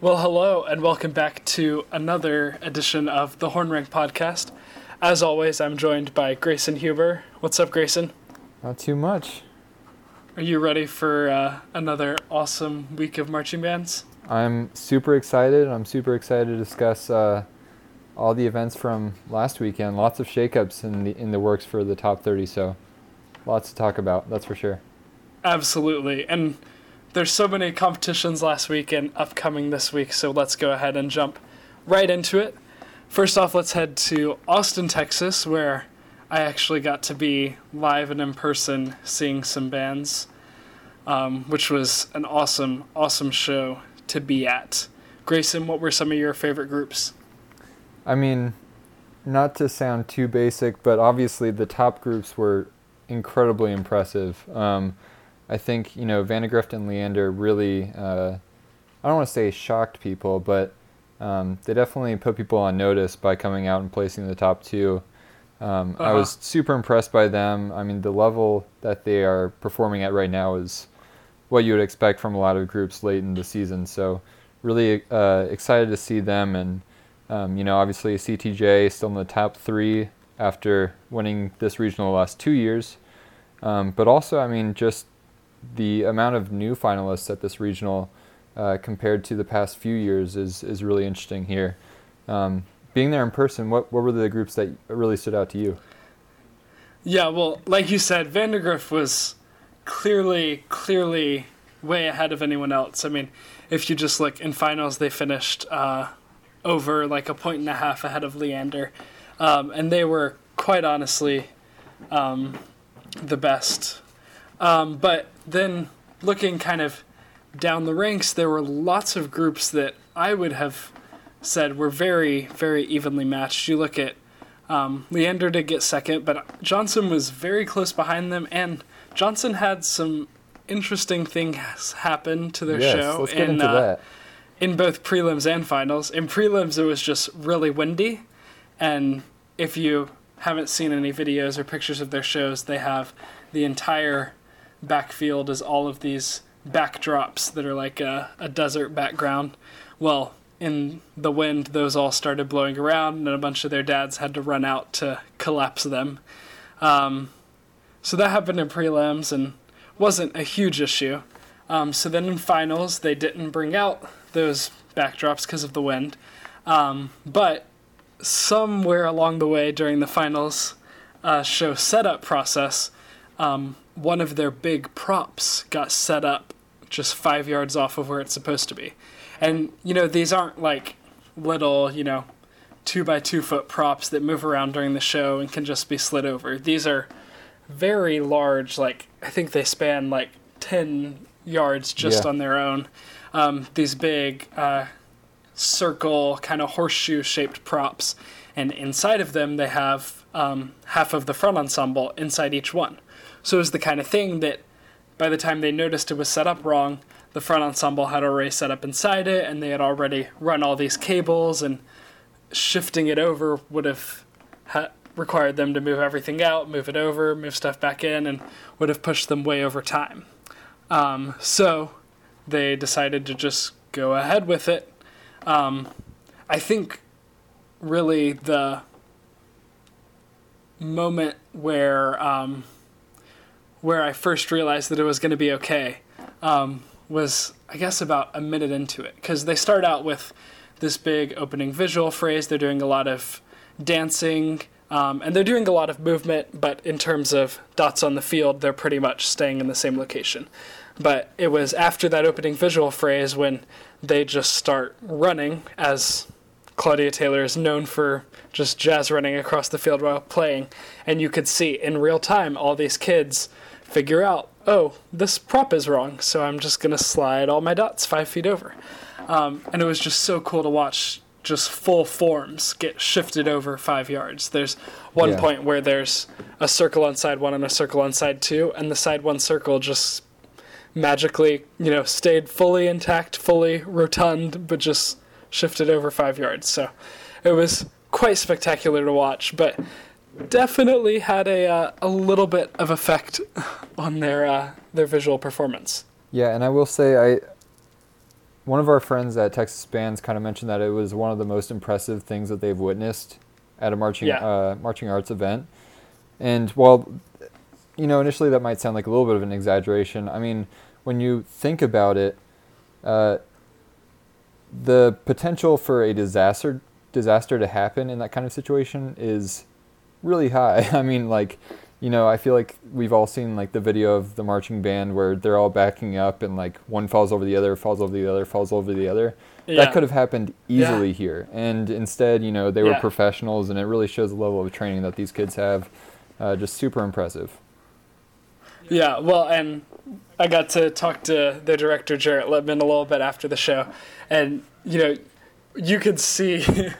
Well, hello, and welcome back to another edition of the Horn Rank Podcast. As always, I'm joined by Grayson Huber. What's up, Grayson? Not too much. Are you ready for uh, another awesome week of marching bands? I'm super excited. I'm super excited to discuss uh, all the events from last weekend. Lots of shakeups in the in the works for the top 30. So, lots to talk about. That's for sure. Absolutely, and there's so many competitions last week and upcoming this week. So let's go ahead and jump right into it. First off, let's head to Austin, Texas, where I actually got to be live and in person seeing some bands, um, which was an awesome, awesome show to be at. Grayson, what were some of your favorite groups? I mean, not to sound too basic, but obviously the top groups were incredibly impressive. Um, I think you know Vandegrift and Leander really, uh, I don't want to say shocked people, but um, they definitely put people on notice by coming out and placing the top two. Um, uh-huh. I was super impressed by them. I mean, the level that they are performing at right now is what you would expect from a lot of groups late in the season. So, really uh, excited to see them. And, um, you know, obviously CTJ still in the top three after winning this regional the last two years. Um, but also, I mean, just the amount of new finalists at this regional uh, compared to the past few years is, is really interesting here. Um, being there in person, what what were the groups that really stood out to you? Yeah, well, like you said, Vandegrift was clearly clearly way ahead of anyone else. I mean, if you just look in finals, they finished uh, over like a point and a half ahead of Leander, um, and they were quite honestly um, the best. Um, but then looking kind of down the ranks, there were lots of groups that I would have said were very, very evenly matched. You look at um, Leander did get second, but Johnson was very close behind them, and Johnson had some interesting things happen to their yes, show let's get in, into uh, that. in both prelims and finals. In prelims, it was just really windy, and if you haven't seen any videos or pictures of their shows, they have the entire backfield is all of these backdrops that are like a, a desert background. Well, in the wind, those all started blowing around, and a bunch of their dads had to run out to collapse them. Um, so that happened in prelims and wasn't a huge issue. Um, so then in finals, they didn't bring out those backdrops because of the wind. Um, but somewhere along the way during the finals uh, show setup process, um, one of their big props got set up just five yards off of where it's supposed to be. And, you know, these aren't like little, you know, two by two foot props that move around during the show and can just be slid over. These are very large, like, I think they span like 10 yards just yeah. on their own. Um, these big uh, circle, kind of horseshoe shaped props. And inside of them, they have um, half of the front ensemble inside each one. So it was the kind of thing that by the time they noticed it was set up wrong, the front ensemble had already set up inside it and they had already run all these cables and shifting it over would have ha- required them to move everything out, move it over, move stuff back in, and would have pushed them way over time. Um, so they decided to just go ahead with it. Um, I think really the moment where um, where I first realized that it was going to be okay um, was, I guess, about a minute into it. Because they start out with this big opening visual phrase. They're doing a lot of dancing, um, and they're doing a lot of movement, but in terms of dots on the field, they're pretty much staying in the same location. But it was after that opening visual phrase when they just start running, as Claudia Taylor is known for just jazz running across the field while playing. And you could see in real time all these kids figure out, oh, this prop is wrong, so I'm just going to slide all my dots five feet over. Um, and it was just so cool to watch just full forms get shifted over five yards. There's one yeah. point where there's a circle on side one and a circle on side two, and the side one circle just magically, you know, stayed fully intact, fully rotund, but just shifted over five yards. So it was quite spectacular to watch, but definitely had a uh, a little bit of effect on their uh, their visual performance. Yeah, and I will say I one of our friends at Texas Bands kind of mentioned that it was one of the most impressive things that they've witnessed at a marching Yeah. uh, marching arts event. And while you know initially that might sound like a little bit of an exaggeration, I mean when you think about it, uh, the potential for a disaster disaster to happen in that kind of situation is really high. I mean, like, you know, I feel like we've all seen like the video of the marching band where they're all backing up and like one falls over the other, falls over the other, falls over the other. Yeah. That could have happened easily here, and instead, you know, they were professionals, and it really shows the level of training that these kids have. Uh, just super impressive. Yeah, well, and I got to talk to the director Jarrett Lipman a little bit after the show, and you know, you could see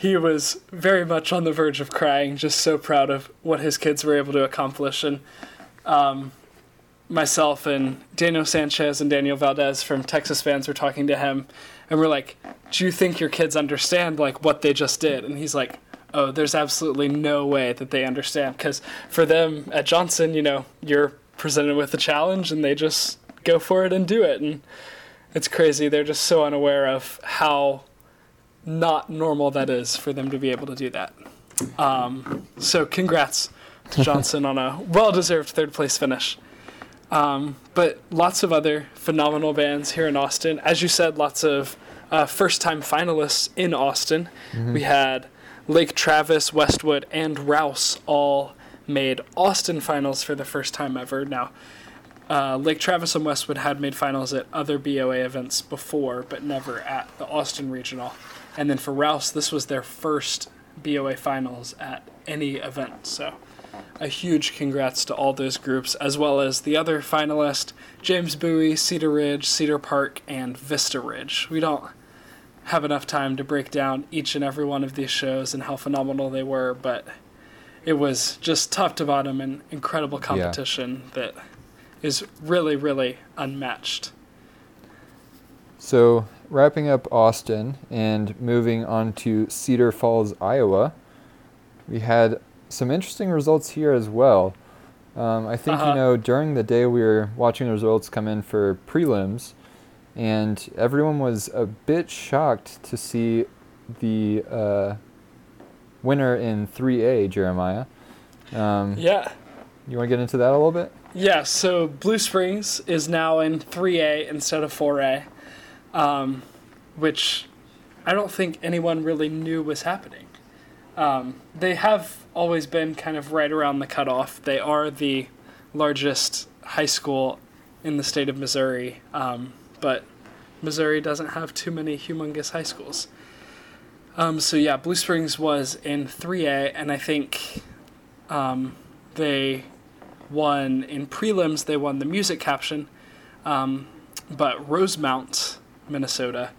he was very much on the verge of crying, just so proud of what his kids were able to accomplish, and um, myself and Daniel Sanchez and Daniel Valdez from Texas Bands were talking to him, and we're like, "Do you think your kids understand like what they just did?" And he's like. Oh, there's absolutely no way that they understand because for them at Johnson, you know, you're presented with a challenge and they just go for it and do it. And it's crazy. They're just so unaware of how not normal that is for them to be able to do that. Um, so, congrats to Johnson on a well deserved third place finish. Um, but lots of other phenomenal bands here in Austin. As you said, lots of uh, first time finalists in Austin. We had Lake Travis, Westwood, and Rouse all made Austin finals for the first time ever. Now, uh, Lake Travis and Westwood had made finals at other BOA events before, but never at the Austin Regional. And then for Rouse, this was their first BOA finals at any event. So, a huge congrats to all those groups, as well as the other finalists James Bowie, Cedar Ridge, Cedar Park, and Vista Ridge. We don't have enough time to break down each and every one of these shows and how phenomenal they were, but it was just top to bottom an incredible competition that is really, really unmatched. So, wrapping up Austin and moving on to Cedar Falls, Iowa, we had some interesting results here as well. Um, I think, Uh-huh. you know, during the day we were watching the results come in for prelims, and everyone was a bit shocked to see the uh, winner in 3A, Jeremiah. Um, Yeah. You want to get into that a little bit? Yeah, so Blue Springs is now in 3A instead of 4A, um, which I don't think anyone really knew was happening. Um, they have always been kind of right around the cutoff. They are the largest high school in the state of Missouri, um, but Missouri doesn't have too many humongous high schools. Um, so yeah, Blue Springs was in 3A, and I think um, they won in prelims. They won the music caption, um, but Rosemount, Minnesota,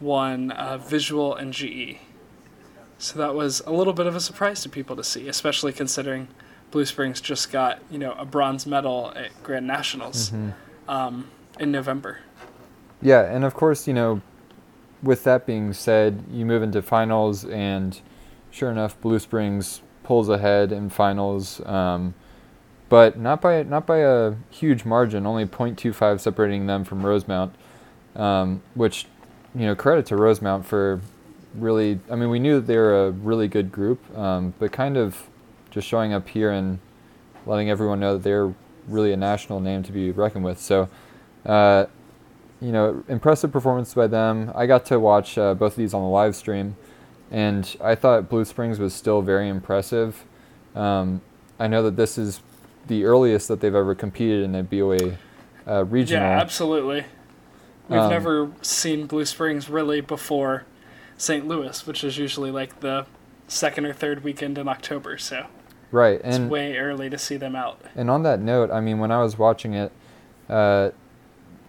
won uh, visual and GE. So that was a little bit of a surprise to people to see, especially considering Blue Springs just got you know a bronze medal at Grand Nationals um, in November. Yeah, and of course, you know, with that being said, you move into finals, and sure enough, Blue Springs pulls ahead in finals, um, but not by not by a huge margin, only 0.25 separating them from Rosemount, um, which, you know, credit to Rosemount for really. I mean, we knew that they were a really good group, um, but kind of just showing up here and letting everyone know that they're really a national name to be reckoned with. So. Uh, you know, impressive performance by them. I got to watch uh, both of these on the live stream, and I thought Blue Springs was still very impressive. Um, I know that this is the earliest that they've ever competed in a BOA uh, regional. Yeah, absolutely. We've Um, never seen Blue Springs really before St. Louis, which is usually like the second or third weekend in October. So right, it's and way early to see them out. And on that note, I mean, when I was watching it, uh,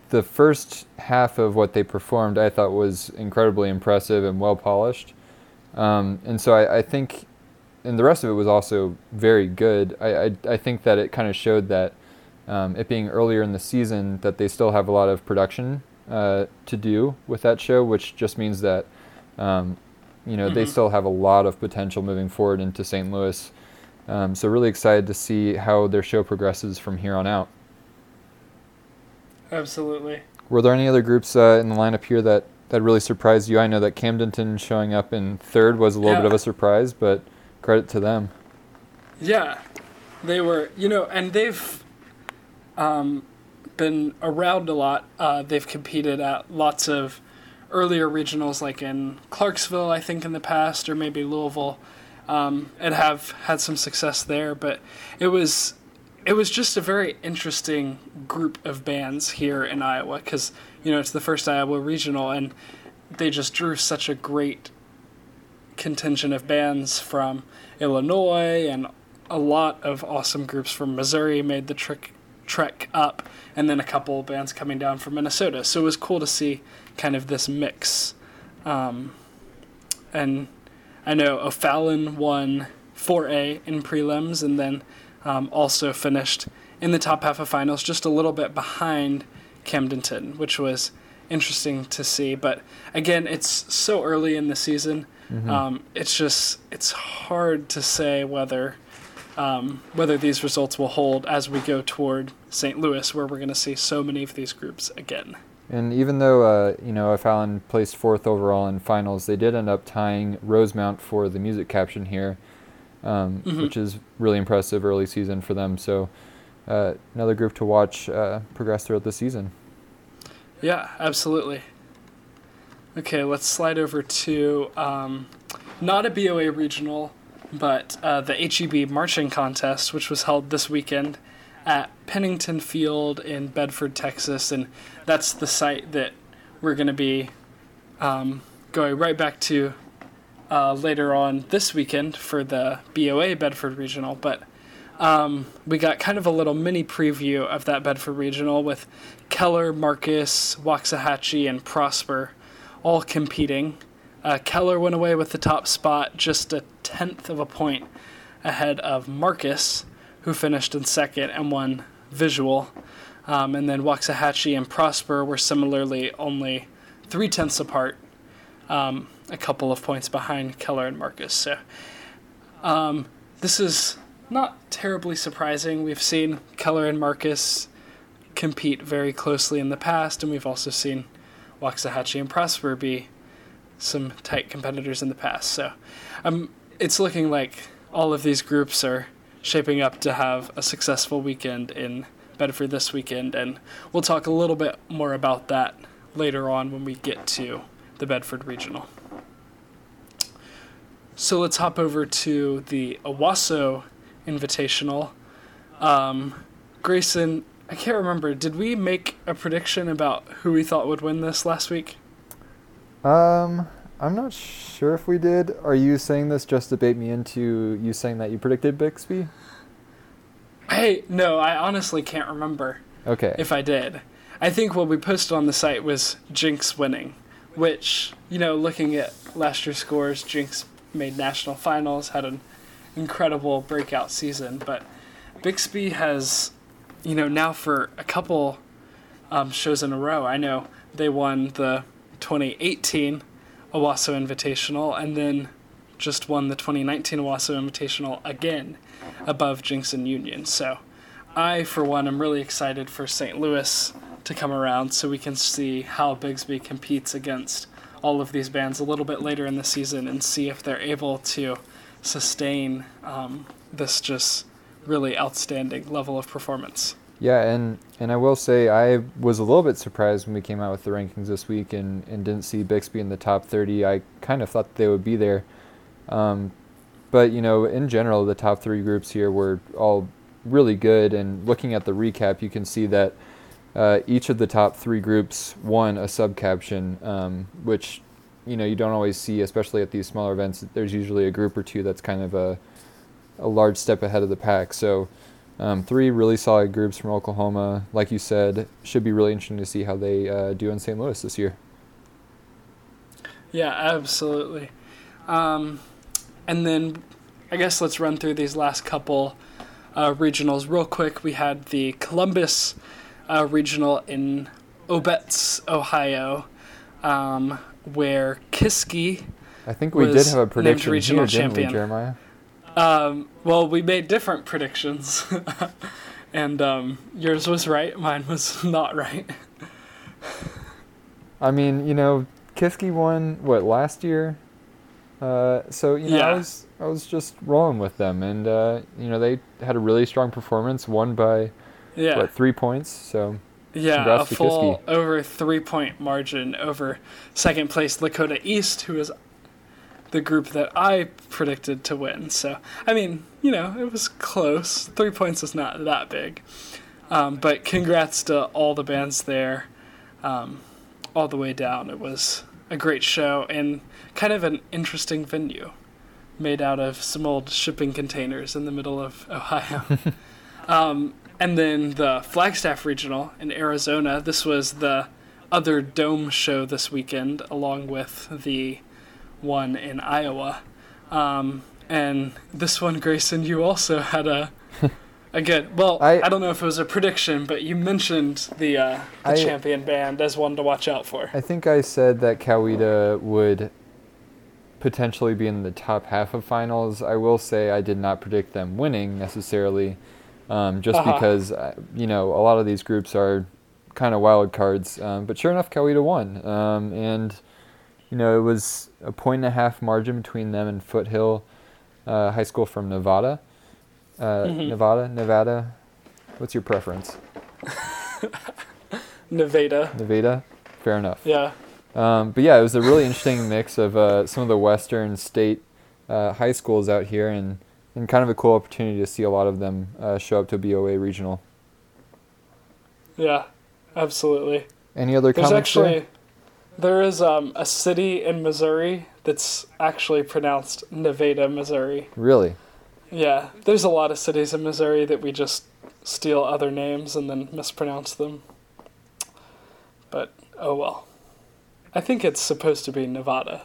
the first half of what they performed I thought was incredibly impressive and well polished. Um, and so I, I think, and the rest of it was also very good. I, I, I think that it kind of showed that um, it being earlier in the season, that they still have a lot of production uh, to do with that show, which just means that, um, you know, they Mhm. still have a lot of potential moving forward into St. Louis. Um, so really excited to see how their show progresses from here on out. Absolutely. were there any other groups uh, in the lineup here that, that really surprised you? I know that Camdenton showing up in third was a little Yeah. bit of a surprise, but credit to them. Yeah, they were, you know, and they've um, been around a lot. Uh, they've competed at lots of earlier regionals, like in Clarksville, I think, in the past, or maybe Louisville, um, and have had some success there. But it was it was just a very interesting group of bands here in Iowa because you know it's the first Iowa regional, and they just drew such a great contingent of bands from Illinois and a lot of awesome groups from Missouri made the trek trek up, and then a couple bands coming down from Minnesota. So it was cool to see kind of this mix. Um, and I know O'Fallon won 4A in prelims, and then um, also finished in the top half of finals, just a little bit behind Camdenton, which was interesting to see. But again, it's so early in the season. Um, it's just it's hard to say whether um, whether these results will hold as we go toward St. Louis, where we're going to see so many of these groups again. And even though uh, you know if O'Fallon placed fourth overall in finals, they did end up tying Rosemount for the music caption here, um, Mhm. which is really impressive early season for them. So uh, another group to watch uh, progress throughout the season. Yeah, absolutely. Okay, let's slide over to um, not a BOA regional, but uh, the HEB marching contest, which was held this weekend at Pennington Field in Bedford, Texas, and that's the site that we're going to be um, going right back to uh, later on this weekend for the BOA Bedford Regional. But um, we got kind of a little mini preview of that Bedford Regional with Keller, Marcus, Waxahachie, and Prosper all competing. Uh, Keller went away with the top spot, just a tenth of a point ahead of Marcus, who finished in second and won visual. Um, and then Waxahachie and Prosper were similarly only three tenths apart, um, a couple of points behind Keller and Marcus. So um, this is not terribly surprising. We've seen Keller and Marcus compete very closely in the past, and we've also seen Waxahachie and Prosper be some tight competitors in the past. So um, it's looking like all of these groups are shaping up to have a successful weekend in Bedford this weekend, and we'll talk a little bit more about that later on when we get to the Bedford Regional. So let's hop over to the Owasso Invitational. Um, Grayson, I can't remember. Did we make a prediction about who we thought would win this last week? Um, I'm not sure if we did. Are you saying this just to bait me into you saying that you predicted Bixby? Hey, no, I honestly can't remember Okay. if I did. I think what we posted on the site was Jinx winning, which, you know, looking at last year's scores, Jinx made national finals, had an incredible breakout season, but Bixby has, you know, now for a couple um, shows in a row, I know they won the 2018 Owasso Invitational and then just won the 2019 Owasso Invitational again above Jinx and Union. So I, for one, am really excited for St. Louis to come around so we can see how Bixby competes against all of these bands a little bit later in the season and see if they're able to sustain um, this just really outstanding level of performance. Yeah, and, and I will say I was a little bit surprised when we came out with the rankings this week and, and didn't see Bixby in the top 30. I kind of thought they would be there. Um, but, you know, in general, the top three groups here were all really good. And looking at the recap, you can see that uh, each of the top three groups won a subcaption, um, which, you know, you don't always see, especially at these smaller events. There's usually a group or two that's kind of a, a large step ahead of the pack. So, um, three really solid groups from Oklahoma. Like you said, should be really interesting to see how they uh, do in St. Louis this year. Yeah, absolutely. Um, and then I guess let's run through these last couple uh, regionals real quick. We had the Columbus uh, regional in Obetz, Ohio, um, where Kiski. I think we did have a named prediction regional here, champion. we, Jeremiah? Um, well, we made different predictions, and um, yours was right. Mine was not right. I mean, you know, Kiski won what last year, uh, so you know, I was I was just rolling with them, and uh, you know, they had a really strong performance, won by Yeah. what three points. So Yeah, a full over three point margin over second place Lakota East, who is the group that I predicted to win. So, I mean, you know, it was close. Three points is not that big. Um, but congrats to all the bands there, um, all the way down. It was a great show and kind of an interesting venue made out of some old shipping containers in the middle of Ohio. um, and then the Flagstaff Regional in Arizona. This was the other dome show this weekend, along with the one in Iowa. Um, and this one, Grayson, you also had a a good. Well, I, I- don't know if it was a prediction, but you mentioned the uh, the I- champion band as one to watch out for. I think I said that Coweta would potentially be in the top half of finals. I will say I did not predict them winning necessarily, um, just Uh-huh. because uh, you know a lot of these groups are kind of wild cards. Um, but sure enough, Coweta won, um, and you know it was a point and a half margin between them and Foothill uh, High School from Nevada. Uh, Mhm. Nevada, Nevada. What's your preference? Nevada. Nevada. Fair enough. Yeah. Um, but yeah, it was a really interesting mix of uh, some of the Western state uh, high schools out here, and, and kind of a cool opportunity to see a lot of them uh, show up to BOA regional. Yeah. Absolutely. Any other There's comments? there? actually there is um, a city in Missouri that's actually pronounced Nevada, Missouri. Really? Yeah, there's a lot of cities in Missouri that we just steal other names and then mispronounce them. But oh well. I think it's supposed to be Nevada.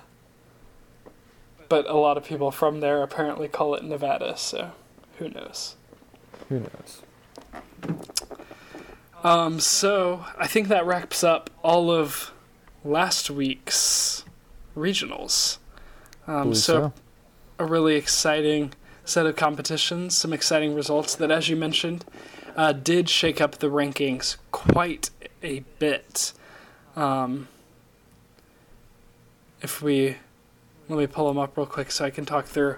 But a lot of people from there apparently call it Nevada, so who knows. Who knows? Um, so I think that wraps up all of last week's regionals. Um, so, so. a really exciting set of competitions, some exciting results that, as you mentioned, uh, did shake up the rankings quite a bit. Um, if we let me pull them up real quick so I can talk through.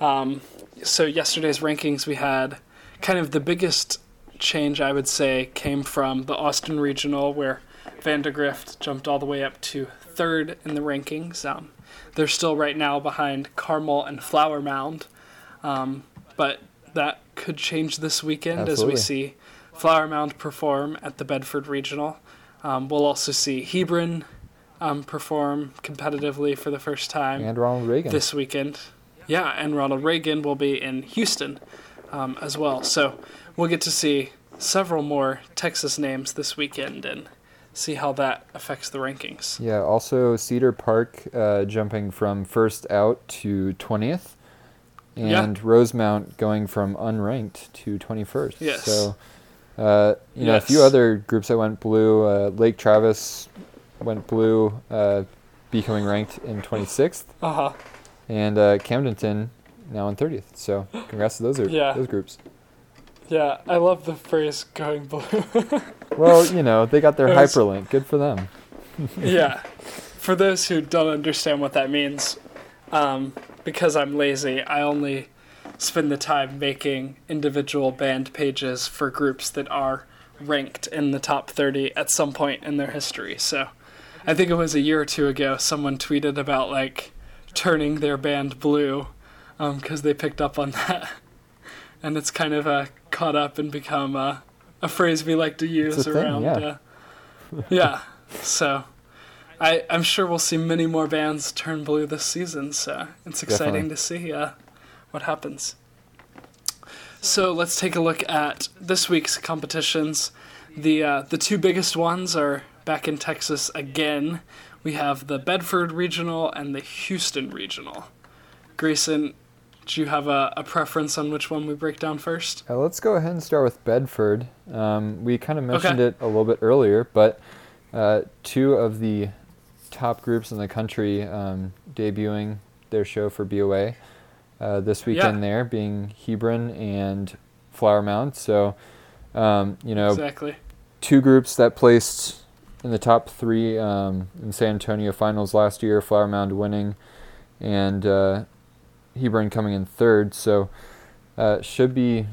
Um, so yesterday's rankings, we had kind of the biggest change I would say came from the Austin Regional, where Vandegrift jumped all the way up to third in the rankings. Um, they're still right now behind Carmel and Flower Mound, um, but that could change this weekend as we see Flower Mound perform at the Bedford Regional. Um, we'll also see Hebron um, perform competitively for the first time And Ronald Reagan. this weekend. Yeah, and Ronald Reagan will be in Houston um, as well. So we'll get to see several more Texas names this weekend and see how that affects the rankings. yeah, also Cedar Park uh, jumping from first out to 20th. Yeah. And Rosemount going from unranked to 21st. Yes. So, uh, you know, a few other groups that went blue. Uh, Lake Travis went blue, uh, becoming ranked in 26th. Uh huh. and uh, Camdenton now in 30th. So congrats to those are, Yeah. those groups. Yeah, I love the phrase going blue. Well, you know they got their was- hyperlink. Good for them. yeah. For those who don't understand what that means, um, because I'm lazy, I only spend the time making individual band pages for groups that are ranked in the top 30 at some point in their history. So I think it was a year or two ago, someone tweeted about like turning their band blue because they picked up on that. And it's kind of uh, caught up and become uh, a phrase we like to use a thing, around. yeah. Uh, yeah. So I, I'm sure we'll see many more bands turn blue this season. So it's exciting Definitely. to see uh, what happens. So let's take a look at this week's competitions. The uh, the two biggest ones are back in Texas again. We have the Bedford Regional and the Houston Regional. Grayson, do you have a, a preference on which one we break down first? Uh, let's go ahead and start with Bedford. Um, we kind of mentioned Okay. it a little bit earlier, but uh, two of the top groups in the country um, debuting their show for BOA uh, this weekend. Yeah. There being Hebron and Flower Mound. So um, you know Exactly. two groups that placed in the top three um, in San Antonio finals last year. Flower Mound winning, and uh, Hebron coming in third. So uh, should be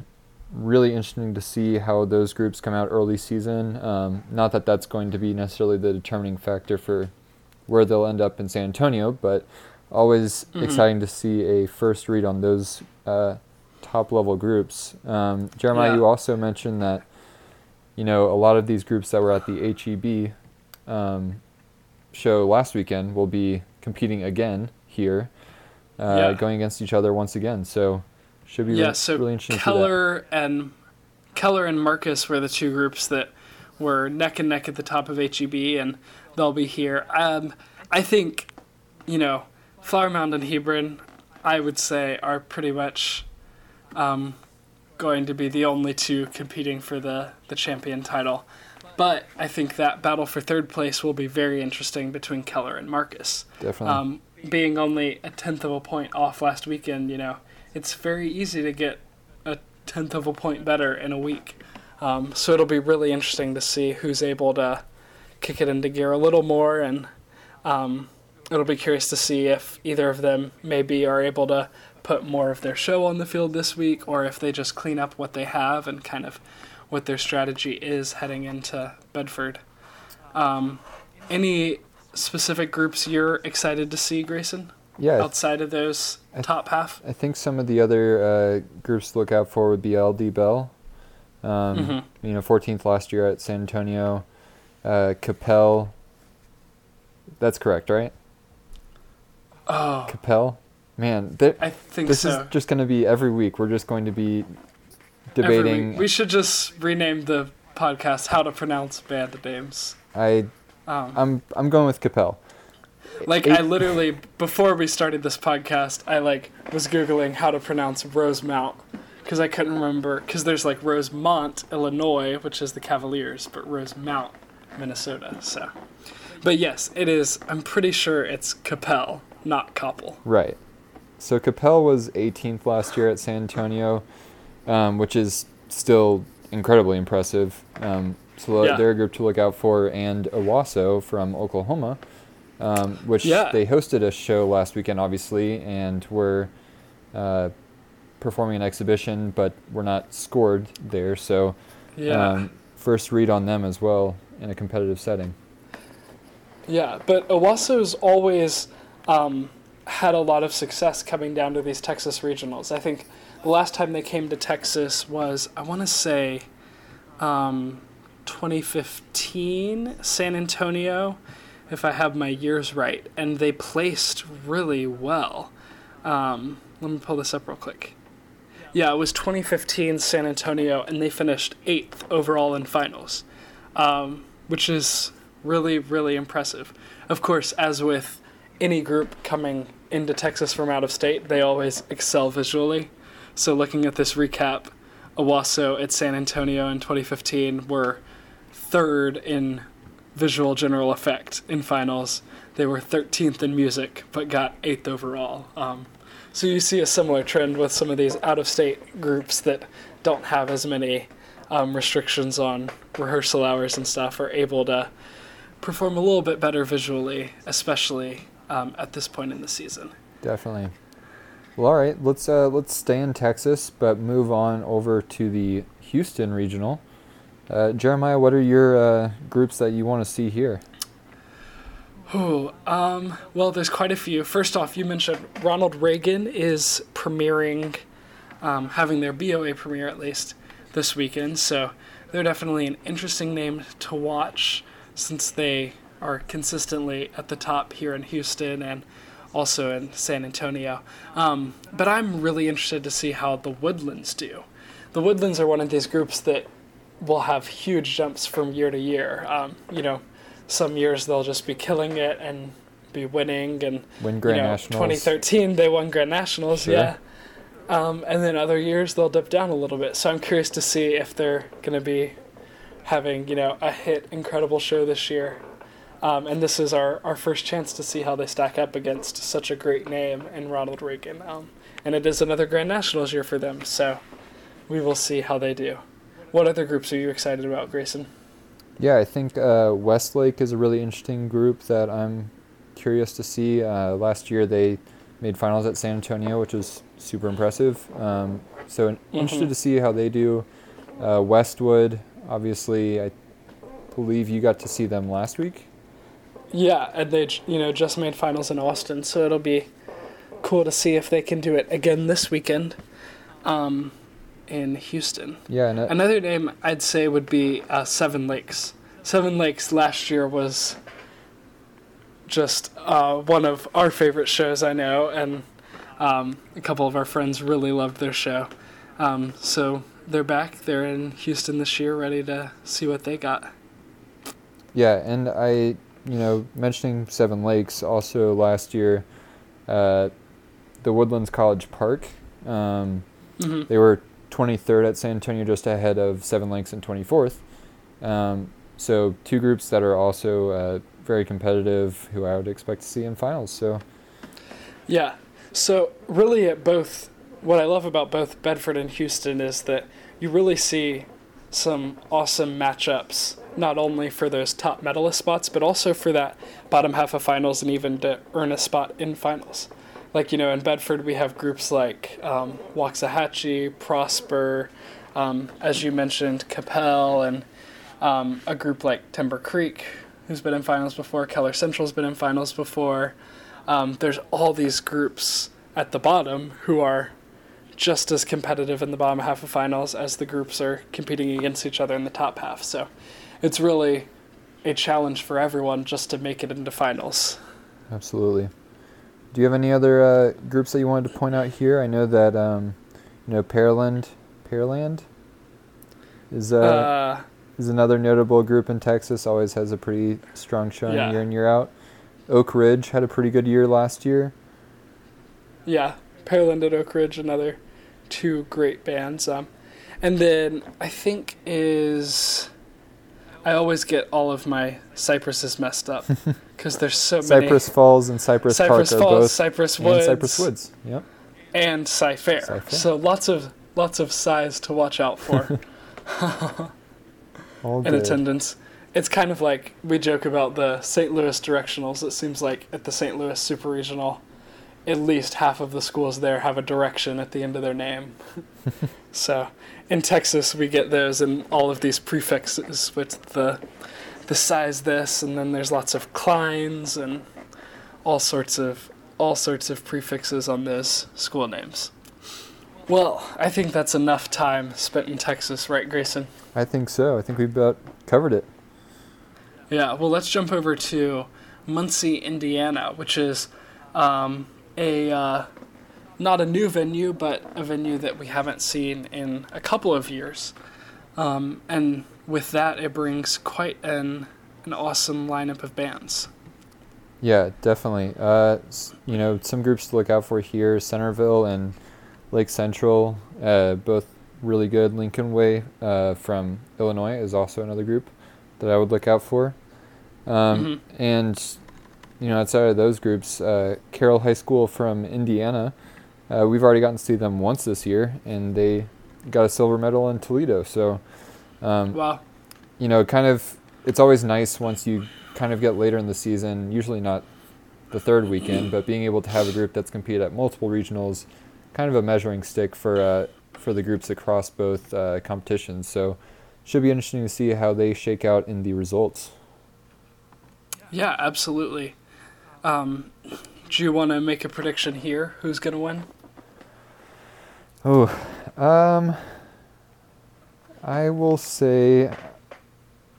really interesting to see how those groups come out early season. Um, not that that's going to be necessarily the determining factor for where they'll end up in San Antonio, but always mm-hmm. exciting to see a first read on those uh, top level groups. Um, Jeremiah, yeah. you also mentioned that you know a lot of these groups that were at the HEB um, show last weekend will be competing again here, uh, yeah. going against each other once again. So should be yeah. Re- so really interesting. Keller and Keller and Marcus were the two groups that were neck and neck at the top of HEB, and they'll be here. Um, I think, you know, Flower Mound and Hebron, I would say, are pretty much um, going to be the only two competing for the, the champion title. But I think that battle for third place will be very interesting between Keller and Marcus. Definitely. Um, being only a tenth of a point off last weekend, you know, it's very easy to get a tenth of a point better in a week. Um, so it'll be really interesting to see who's able to kick it into gear a little more, and um, it'll be curious to see if either of them maybe are able to put more of their show on the field this week, or if they just clean up what they have and kind of what their strategy is heading into Bedford. Um, any specific groups you're excited to see, Grayson? Yeah. Outside of those th- top half? I think some of the other uh, groups to look out for would be LD Bell. Um, mm-hmm. You know, 14th last year at San Antonio. Uh, Capel. That's correct, right? Oh. Capel? Man, I think this so. is just going to be every week. We're just going to be debating. We should just rename the podcast "How to Pronounce Band Names." I, um, I'm I'm going with Capel. Like Eight. I literally before we started this podcast, I like was googling how to pronounce Rosemount because I couldn't remember because there's like Rosemont, Illinois, which is the Cavaliers, but Rosemount, Minnesota. So, but yes, it is. I'm pretty sure it's Capel, not Koppel. Right. So Capel was 18th last year at San Antonio, um, which is still incredibly impressive. Um, so yeah. they're a group to look out for, and Owasso from Oklahoma, um, which yeah. they hosted a show last weekend, obviously, and were uh, performing an exhibition, but were not scored there. So, yeah. Um, first read on them as well in a competitive setting. Yeah, but Owasso's always um, had a lot of success coming down to these Texas regionals. I think the last time they came to Texas was, I want to say, um, 2015, San Antonio, if I have my years right, and they placed really well. Um, let me pull this up real quick. Yeah, it was 2015 San Antonio, and they finished eighth overall in finals, um, which is really, really impressive. Of course, as with any group coming into Texas from out of state, they always excel visually. So looking at this recap, Owasso at San Antonio in 2015 were third in visual general effect in finals. They were 13th in music, but got 8th overall. Um, so you see a similar trend with some of these out of state groups that don't have as many um, restrictions on rehearsal hours and stuff, are able to perform a little bit better visually, especially um, at this point in the season. Definitely. Well, all right. Let's uh, let's stay in Texas, but move on over to the Houston regional. Uh, Jeremiah, what are your uh, groups that you want to see here? Oh, um, well, there's quite a few. First off, you mentioned Ronald Reagan is premiering, um, having their BOA premiere at least this weekend, so they're definitely an interesting name to watch since they are consistently at the top here in Houston and also in San Antonio. Um, but I'm really interested to see how the Woodlands do. The Woodlands are one of these groups that will have huge jumps from year to year. Um, you know, some years they'll just be killing it and be winning and win Grand you know, Nationals. 2013 they won Grand Nationals, sure. yeah. Um, and then other years they'll dip down a little bit. So I'm curious to see if they're going to be having you know a hit incredible show this year um, and this is our, our first chance to see how they stack up against such a great name in Ronald Reagan. Um, and it is another Grand Nationals year for them, so we will see how they do. What other groups are you excited about, Grayson? Yeah, I think uh, Westlake is a really interesting group that I'm curious to see. Uh, last year they made finals at San Antonio, which was super impressive. Um, so Mm-hmm. interested to see how they do. Uh, Westwood, obviously, I believe you got to see them last week. Yeah, and they you know just made finals in Austin, so it'll be cool to see if they can do it again this weekend, um, in Houston. Yeah, and Another name I'd say would be uh, Seven Lakes. Seven Lakes last year was just uh, one of our favorite shows I know, and um, a couple of our friends really loved their show. Um, so they're back. They're in Houston this year, ready to see what they got. Yeah, and I, you know, mentioning Seven Lakes, also last year, uh, the Woodlands College Park, um, hmm they were 23rd at San Antonio, just ahead of Seven Lakes and 24th. Um, so two groups that are also uh, very competitive, who I would expect to see in finals. So Yeah. So really, at both, what I love about both Bedford and Houston is that you really see some awesome matchups, not only for those top medalist spots, but also for that bottom half of finals and even to earn a spot in finals. Like you know, in Bedford we have groups like um, Waxahachie, Prosper, um, as you mentioned, Capel, and um, a group like Timber Creek, who's been in finals before. Keller Central's been in finals before. Um, there's all these groups at the bottom who are just as competitive in the bottom half of finals as the groups are competing against each other in the top half. So it's really a challenge for everyone just to make it into finals. absolutely. Do you have any other uh, groups that you wanted to point out here? I know that um, you know Pearland, Pearland is uh, Uh, is another notable group in Texas. Always has a pretty strong showing Yeah. year in year out. Oak Ridge had a pretty good year last year. yeah, Pearland and Oak Ridge, another two great bands. Um, and then I think is I always get all of my Cypresses messed up because there's so many. Cypress Falls and Cypress, Cypress Park are both Cypress Woods, and Cypress Woods. Yep. and Cy Fair. Cy Fair. So lots of lots of size to watch out for All in attendance. It's kind of like we joke about the St. Louis directionals. It seems like at the St. Louis Super Regional, at least half of the schools there have a direction at the end of their name. so in Texas, we get those and all of these prefixes with the the size this, and then there's lots of Kleins and all sorts of all sorts of prefixes on those school names. Well, I think that's enough time spent in Texas, right, Grayson? I think so. I think we've about covered it. Yeah, well, let's jump over to Muncie, Indiana, which is um, a uh, not a new venue, but a venue that we haven't seen in a couple of years. Um, and with that, it brings quite an an awesome lineup of bands. Yeah, definitely. Uh, you know, some groups to look out for here: Centerville and Lake Central, uh, both really good. Lincoln Way uh, from Illinois is also another group that I would look out for. Um, Mhm. And you know, outside of those groups, uh, Carroll High School from Indiana, uh, we've already gotten to see them once this year, and they got a silver medal in Toledo. So, um, Wow. you know, kind of, it's always nice once you kind of get later in the season, usually not the third weekend, but being able to have a group that's competed at multiple regionals, kind of a measuring stick for uh, for the groups across both uh, competitions. So, should be interesting to see how they shake out in the results. Yeah, absolutely. Um, do you want to make a prediction here? Who's going to win? Oh, um, I will say,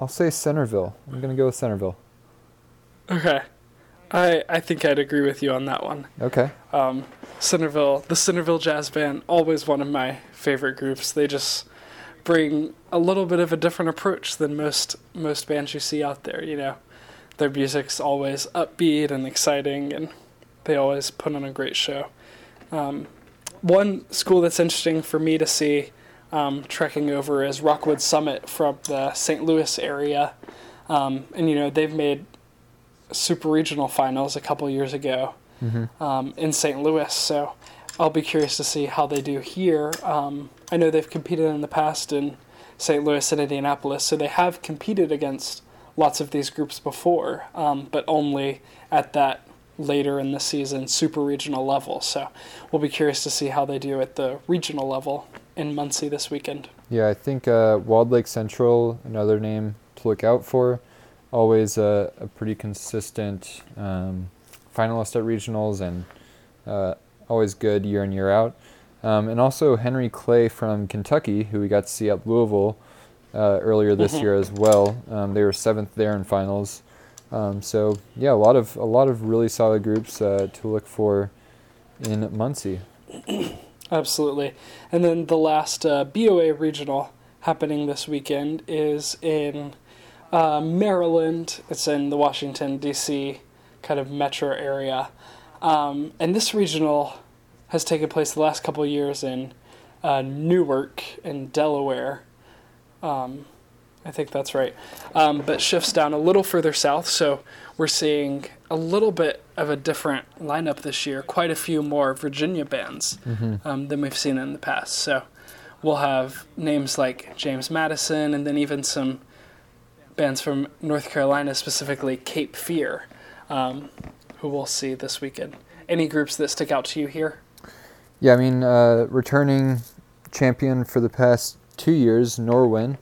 I'll say Centerville. I'm gonna go with Centerville. Okay. I, I think I'd agree with you on that one. Okay. um, Centerville, the Centerville Jazz Band, always one of my favorite groups. They just bring a little bit of a different approach than most most bands you see out there. You know, their music's always upbeat and exciting, and they always put on a great show. Um, one school that's interesting for me to see um, trekking over is Rockwood Summit from the St. Louis area, um, and you know they've made super regional finals a couple years ago Mm-hmm. um, in St. Louis. So I'll be curious to see how they do here. Um, I know they've competed in the past in St. Louis and Indianapolis. So they have competed against lots of these groups before, um, but only at that later in the season super regional level. So we'll be curious to see how they do at the regional level in Muncie this weekend. Yeah, I think uh, Walled Lake Central, another name to look out for. Always a, a pretty consistent um, finalist at regionals and uh, always good year in, year out. Um, and also Henry Clay from Kentucky, who we got to see at Louisville uh, earlier this mm-hmm. year as well. Um, they were seventh there in finals. Um, so yeah, a lot of a lot of really solid groups uh, to look for in Muncie. Absolutely, and then the last uh, BOA regional happening this weekend is in uh, Maryland. It's in the Washington D.C. kind of metro area, um, and this regional has taken place the last couple years in uh, Newark in Delaware. Um, I think that's right. Um, but shifts down a little further south, so we're seeing a little bit of a different lineup this year. Quite a few more Virginia bands mm-hmm. um, than we've seen in the past. So we'll have names like James Madison, and then even some bands from North Carolina, specifically Cape Fear, um, who we'll see this weekend. Any groups that stick out to you here? Yeah, I mean, uh, returning champion for the past two years, Norwin.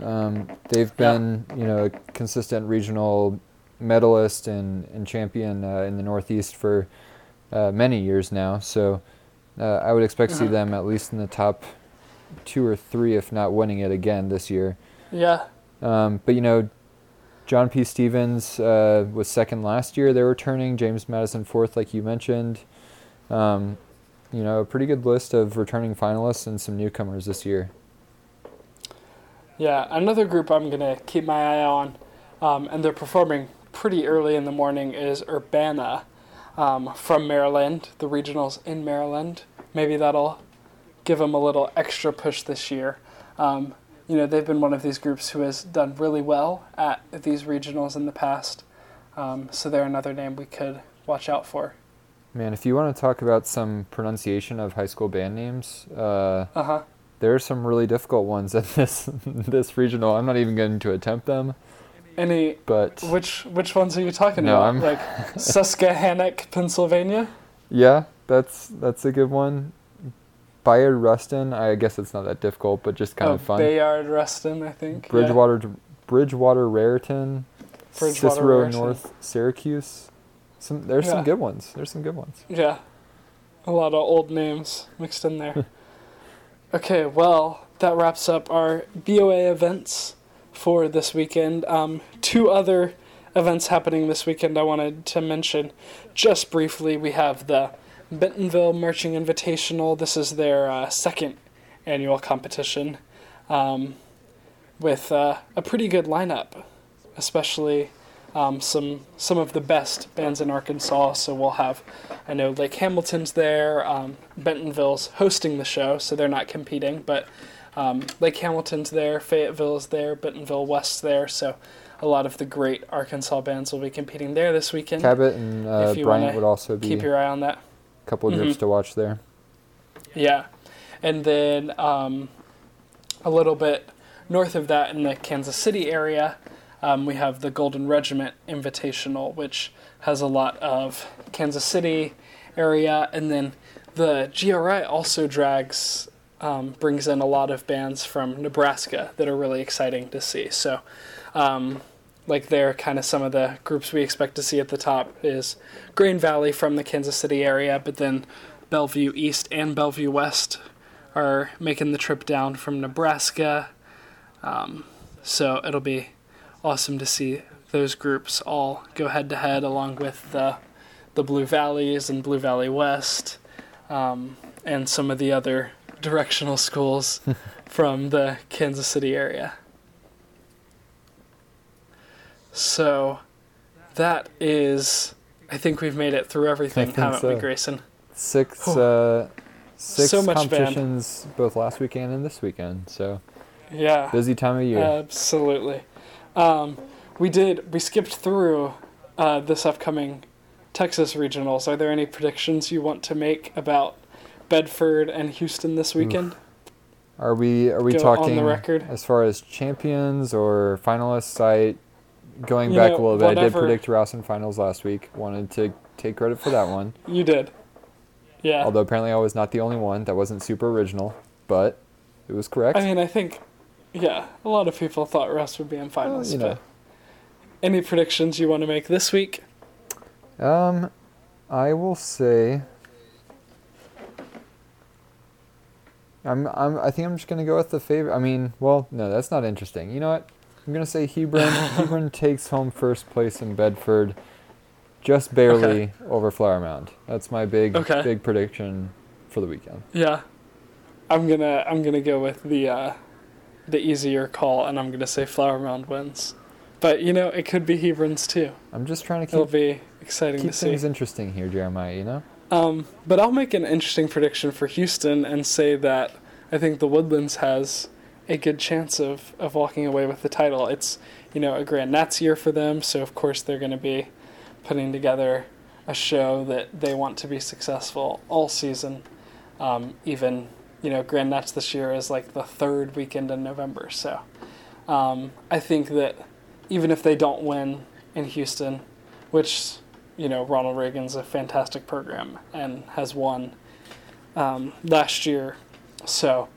Um, they've been, yeah. you know, a consistent regional medalist and, and champion uh, in the Northeast for uh, many years now. So uh, I would expect to see uh-huh. them at least in the top two or three, if not winning it again this year. Yeah. Um, but you know, John P. Stevens uh, was second last year. They're returning. James Madison fourth, like you mentioned. Um, you know, a pretty good list of returning finalists and some newcomers this year. Yeah, another group I'm gonna keep my eye on, um, and they're performing pretty early in the morning is Urbana um, from Maryland. The regionals in Maryland. Maybe that'll give them a little extra push this year. Um, you know, they've been one of these groups who has done really well at these regionals in the past. Um, so they're another name we could watch out for. Man, if you want to talk about some pronunciation of high school band names, uh huh there are some really difficult ones in this this regional. I'm not even going to attempt them. Any but which which ones are you talking no, about? I'm like Susquehannock, Pennsylvania. Yeah, that's that's a good one. Bayard Rustin, I guess it's not that difficult, but just kind oh, of fun. Bayard Rustin, I think. Bridgewater, yeah. Bridgewater Raritan, Bridgewater Cicero Raritan. North Syracuse. Some there's yeah. some good ones. There's some good ones. Yeah, a lot of old names mixed in there. Okay, well, that wraps up our BOA events for this weekend. Um, two other events happening this weekend I wanted to mention just briefly. We have the Bentonville Marching Invitational. This is their uh, second annual competition um, with uh, a pretty good lineup, especially um, some some of the best bands in Arkansas. So we'll have, I know Lake Hamilton's there. Um, Bentonville's hosting the show, so they're not competing, but um, Lake Hamilton's there, Fayetteville's there, Bentonville West's there. So a lot of the great Arkansas bands will be competing there this weekend. Cabot and uh, Bryant would also be. Keep your eye on that. A couple of groups mm-hmm. to watch there. Yeah, and then um, a little bit north of that in the Kansas City area um, we have the Golden Regiment Invitational, which has a lot of Kansas City area, and then the GRI also drags um, brings in a lot of bands from Nebraska that are really exciting to see. So, um, like they're kind of some of the groups we expect to see at the top is Grain Valley from the Kansas City area, but then Bellevue East and Bellevue West are making the trip down from Nebraska. Um, so it'll be awesome to see those groups all go head to head along with the the Blue Valleys and Blue Valley West, um, and some of the other directional schools from the Kansas City area. So that is, I think we've made it through everything, haven't so. we, Grayson? Six, uh, six so competitions band. both last weekend and this weekend. So yeah, busy time of year. Absolutely. Um, we did. We skipped through uh, this upcoming Texas regionals. Are there any predictions you want to make about Bedford and Houston this weekend? Are we are we Go talking record. as far as champions or finalists? I going You back know, a little bit. I did predict Rouse in finals last week. Wanted to take credit for that one. You did. Yeah. Although apparently I was not the only one. That wasn't super original, but it was correct. I mean, I think, yeah, a lot of people thought Rouse would be in finals. you know. But any predictions you want to make this week? Um, I will say. I'm, I'm, I think I'm just gonna go with the favorite. I mean, well, no, that's not interesting. You know what? I'm gonna say Hebron. Hebron takes home first place in Bedford, just barely Okay. over Flower Mound. That's my big, Okay. big prediction for the weekend. Yeah, I'm gonna I'm gonna go with the uh, the easier call, and I'm gonna say Flower Mound wins. But you know, it could be Hebron's too. I'm just trying to keep. It'll be exciting keep to see. things interesting here, Jeremiah. You know. Um, but I'll make an interesting prediction for Houston and say that I think the Woodlands has a good chance of, of walking away with the title. It's, you know, a Grand Nats year for them, so of course they're going to be putting together a show that they want to be successful all season. Um, even, you know, Grand Nats this year is like the third weekend in November, so um, I think that even if they don't win in Houston, which you know, Ronald Reagan's a fantastic program and has won um, last year. So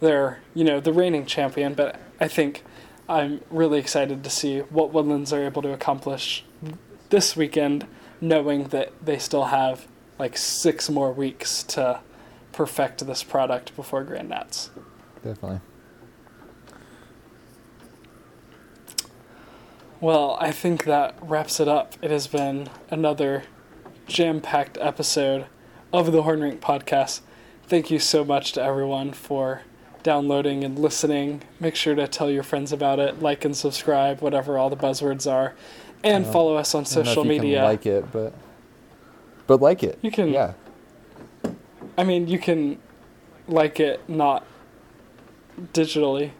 they're, you know, the reigning champion, but I think I'm really excited to see what Woodlands are able to accomplish this weekend, knowing that they still have like six more weeks to perfect this product before Grand Nats. Definitely. Well, I think that wraps it up. It has been another jam packed episode of the Horn Rank Podcast. Thank you so much to everyone for downloading and listening. Make sure to tell your friends about it, like and subscribe, whatever all the buzzwords are, and follow us on I don't know if social media. like it, but but like it. You can- Yeah. I mean, you can like it not digitally.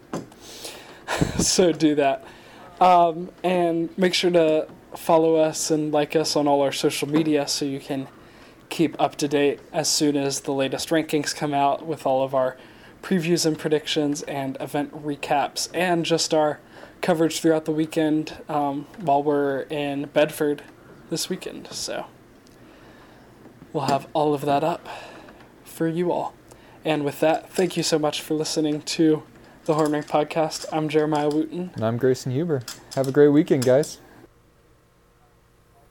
so do that. Um, and make sure to follow us and like us on all our social media so you can keep up to date as soon as the latest rankings come out with all of our previews and predictions and event recaps and just our coverage throughout the weekend um, while we're in Bedford this weekend. So we'll have all of that up for you all. And with that, thank you so much for listening to the Horn Rank Podcast. I'm Jeremiah Wooten. And I'm Grayson Huber. Have a great weekend, guys.